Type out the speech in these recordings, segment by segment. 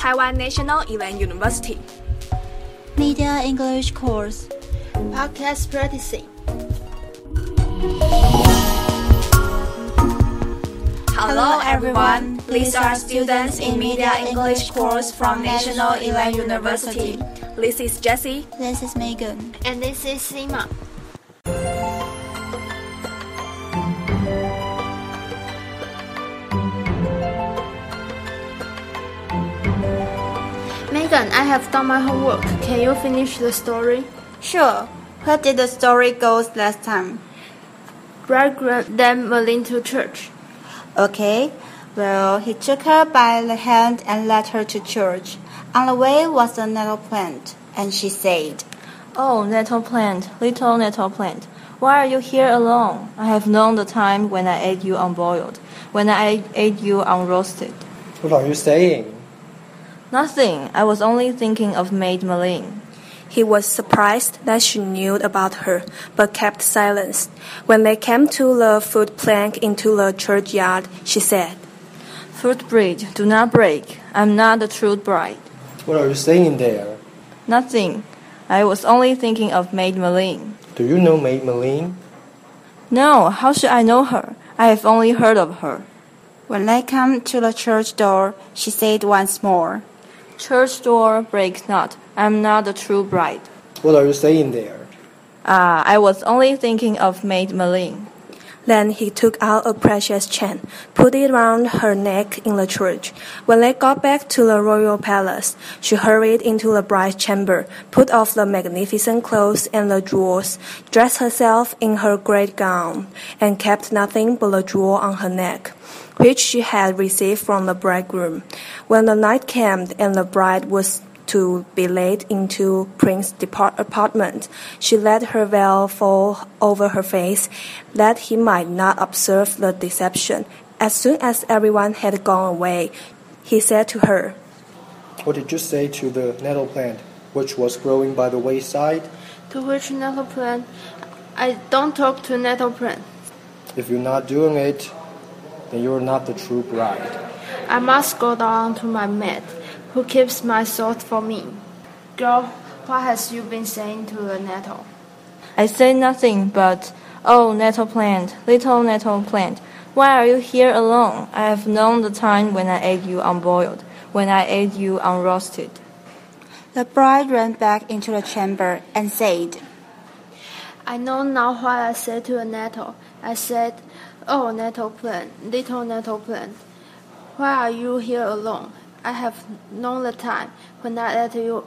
Taiwan National Ilan University. Media English course. Podcast practicing. Hello everyone. These are students in Media English course from National Ilan University. This is Jessie. This is Megan. And this is Sima. Megan, I have done my homework. Can you finish the story? Sure. Where did the story go last time? Bridegroom then Merlin to church. Okay. Well, he took her by the hand and led her to church. On the way was a nettle plant, and she said, Oh, nettle plant, little nettle plant, why are you here alone? I have known the time when I ate you unboiled, when I ate you unroasted. What are you saying? Nothing. I was only thinking of Maid Maleen. He was surprised that she knew about her, but kept silence. When they came to the foot plank into the churchyard, she said, Footbridge, do not break. I'm not the true bride. What are you saying there? Nothing. I was only thinking of Maid Maleen. Do you know Maid Maleen? No, how should I know her? I have only heard of her. When they came to the church door, she said once more, Church door breaks not. I'm not the true bride. What are you saying there? Ah, I was only thinking of Maid Maleen. Then he took out a precious chain, put it round her neck in the church. When they got back to the royal palace, she hurried into the bride's chamber, put off the magnificent clothes and the jewels, dressed herself in her great gown, and kept nothing but the jewel on her neck, which she had received from the bridegroom. When the night came and the bride was to be led into Prince's depart- apartment. She let her veil fall over her face, that he might not observe the deception. As soon as everyone had gone away, he said to her, What did you say to the nettle plant, which was growing by the wayside? To which nettle plant? I don't talk to nettle plant. If you're not doing it, then you're not the true bride. I must go down to my maid, who keeps my salt for me. Girl, what has you been saying to the nettle? I say nothing but, Oh, nettle plant, little nettle plant, why are you here alone? I have known the time when I ate you unboiled, when I ate you unroasted. The bride ran back into the chamber and said, I know now what I said to the nettle. I said, Oh, nettle plant, little nettle plant, why are you here alone? I have known the time when I ate you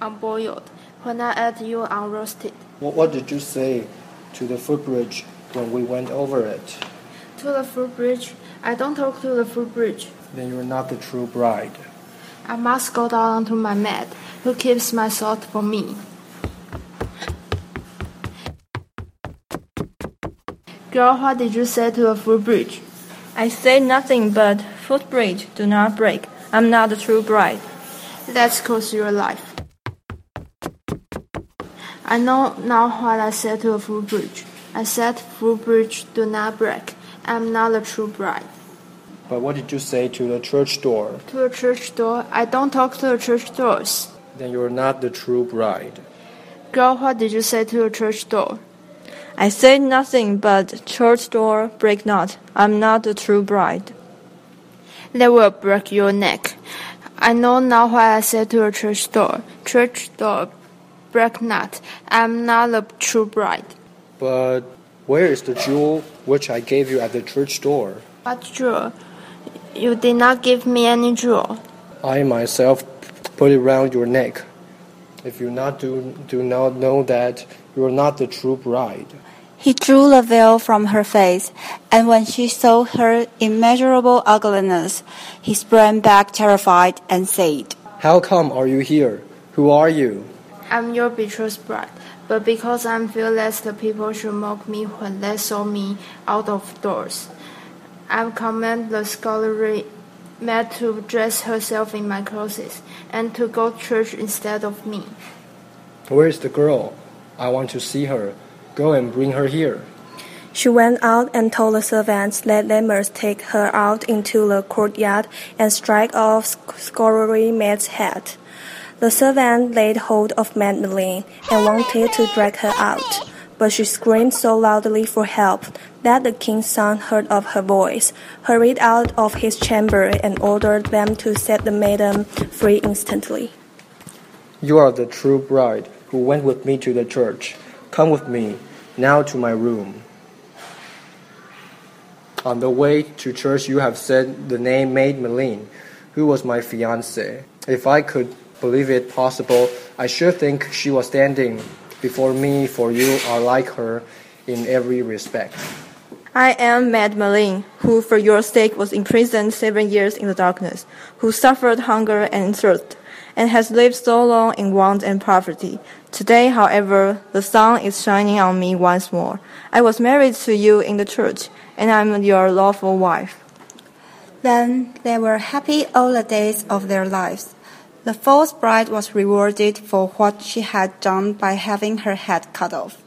unboiled, when I ate you unroasted. What, what did you say to the footbridge when we went over it? To the footbridge, I don't talk to the footbridge. Then you're not the true bride. I must go down to my maid, who keeps my salt for me. Girl, what did you say to the footbridge? I say nothing but, Footbridge, do not break. I'm not the true bride. Let's cost your life. I know now what I said to the footbridge. I said, footbridge, do not break. I'm not the true bride. But what did you say to the church door? To the church door, I don't talk to the church doors. Then you're not the true bride. Girl, what did you say to the church door? I said nothing but, Church door, break not. I'm not the true bride. They will break your neck. I know now why I said to the church door. Church door, break not. I'm not the true bride. But where is the jewel which I gave you at the church door? What jewel? You did not give me any jewel. I myself put it round your neck. If you not do, do not know that, you are not the true bride. He drew the veil from her face, and when she saw her immeasurable ugliness, he sprang back terrified and said, How come are you here? Who are you? I'm your betrothed bride, but because I feel lest the people should mock me when they saw me out of doors, I command the scullery maid to dress herself in my clothes and to go to church instead of me. Where is the girl? I want to see her. Go and bring her here. She went out and told the servants that they must take her out into the courtyard and strike off Scullery Maid's head. The servant laid hold of Maid Maleen and wanted to drag her out, but she screamed so loudly for help that the king's son heard of her voice, hurried out of his chamber, and ordered them to set the maiden free instantly. You are the true bride who went with me to the church. Come with me now to my room. On the way to church, you have said the name Maid Maleen, who was my fiancée. If I could believe it possible, I should think she was standing before me, for you are like her in every respect. I am Maid Maleen, who for your sake was imprisoned seven years in the darkness, who suffered hunger and thirst, and has lived so long in want and poverty. Today, however, the sun is shining on me once more. I was married to you in the church, and I am your lawful wife. Then they were happy all the days of their lives. The false bride was rewarded for what she had done by having her head cut off.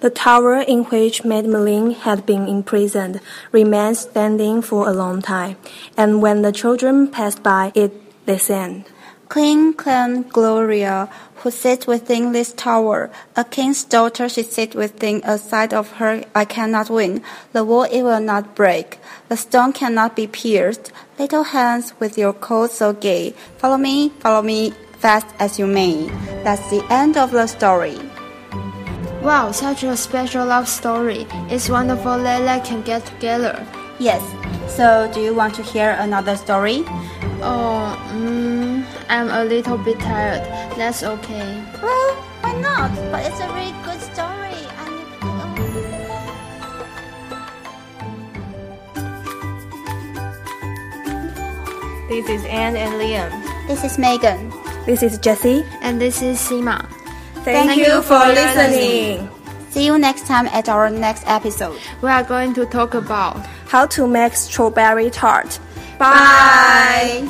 The tower in which Maid Maleen had been imprisoned remained standing for a long time, and when the children passed by it, they sang. Queen Queen Gloria, who sits within this tower, a king's daughter she sits within a side of her I cannot win. The wall it will not break, the stone cannot be pierced. Little hands with your coat so gay, follow me, follow me, fast as you may. That's the end of the story. Wow, such a special love story. It's wonderful that they can get together. Yes. So, do you want to hear another story? Oh, mm, I'm a little bit tired. That's okay. Well, why not? But it's a really good story. And This is Anne and Liam. this is Megan. This is Jesse. And this is Sima. Thank, you for listening. See you next time at our next episode. We are going to talk about How to make strawberry tart. Bye.